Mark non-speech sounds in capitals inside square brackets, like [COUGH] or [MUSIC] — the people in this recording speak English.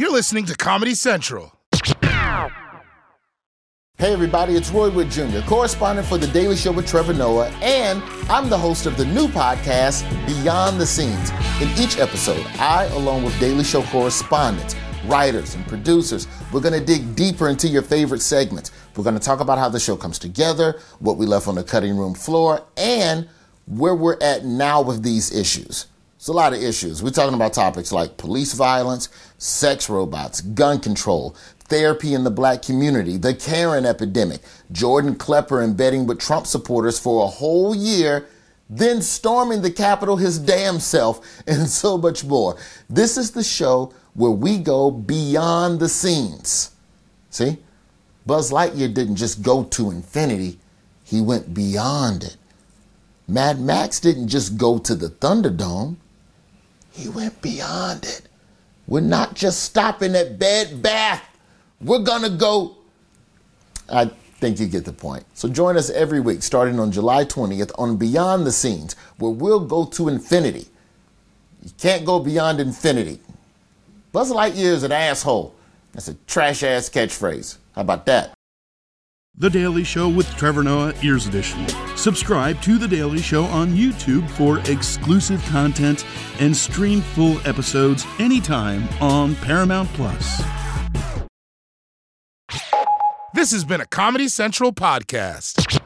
You're listening to Comedy Central. Hey everybody, it's Roy Wood Jr., correspondent for The Daily Show with Trevor Noah, and I'm the host of the new podcast, Beyond the Scenes. In each episode, I, along with Daily Show correspondents, writers, and producers, we're going to dig deeper into your favorite segments. We're going to talk about how the show comes together, what we left on the cutting room floor, and where we're at now with these issues. It's a lot of issues. We're talking about topics like police violence, sex robots, gun control, therapy in the black community, the Karen epidemic, Jordan Klepper embedding with Trump supporters for a whole year, then storming the Capitol his damn self, [LAUGHS] and so much more. This is the show where we go beyond the scenes. See? Buzz Lightyear didn't just go to infinity, he went beyond it. Mad Max didn't just go to the Thunderdome, he went beyond it. We're not just stopping at Bed Bath we're going to go. I think you get the point. So join us every week starting on July 20th on Beyond the Scenes, where we'll go to infinity. You can't go beyond infinity. Buzz Lightyear is an asshole. That's a trash ass catchphrase. How about that? The Daily Show with Trevor Noah, Ears Edition. Subscribe to The Daily Show on YouTube for exclusive content and stream full episodes anytime on Paramount Plus. This has been a Comedy Central podcast.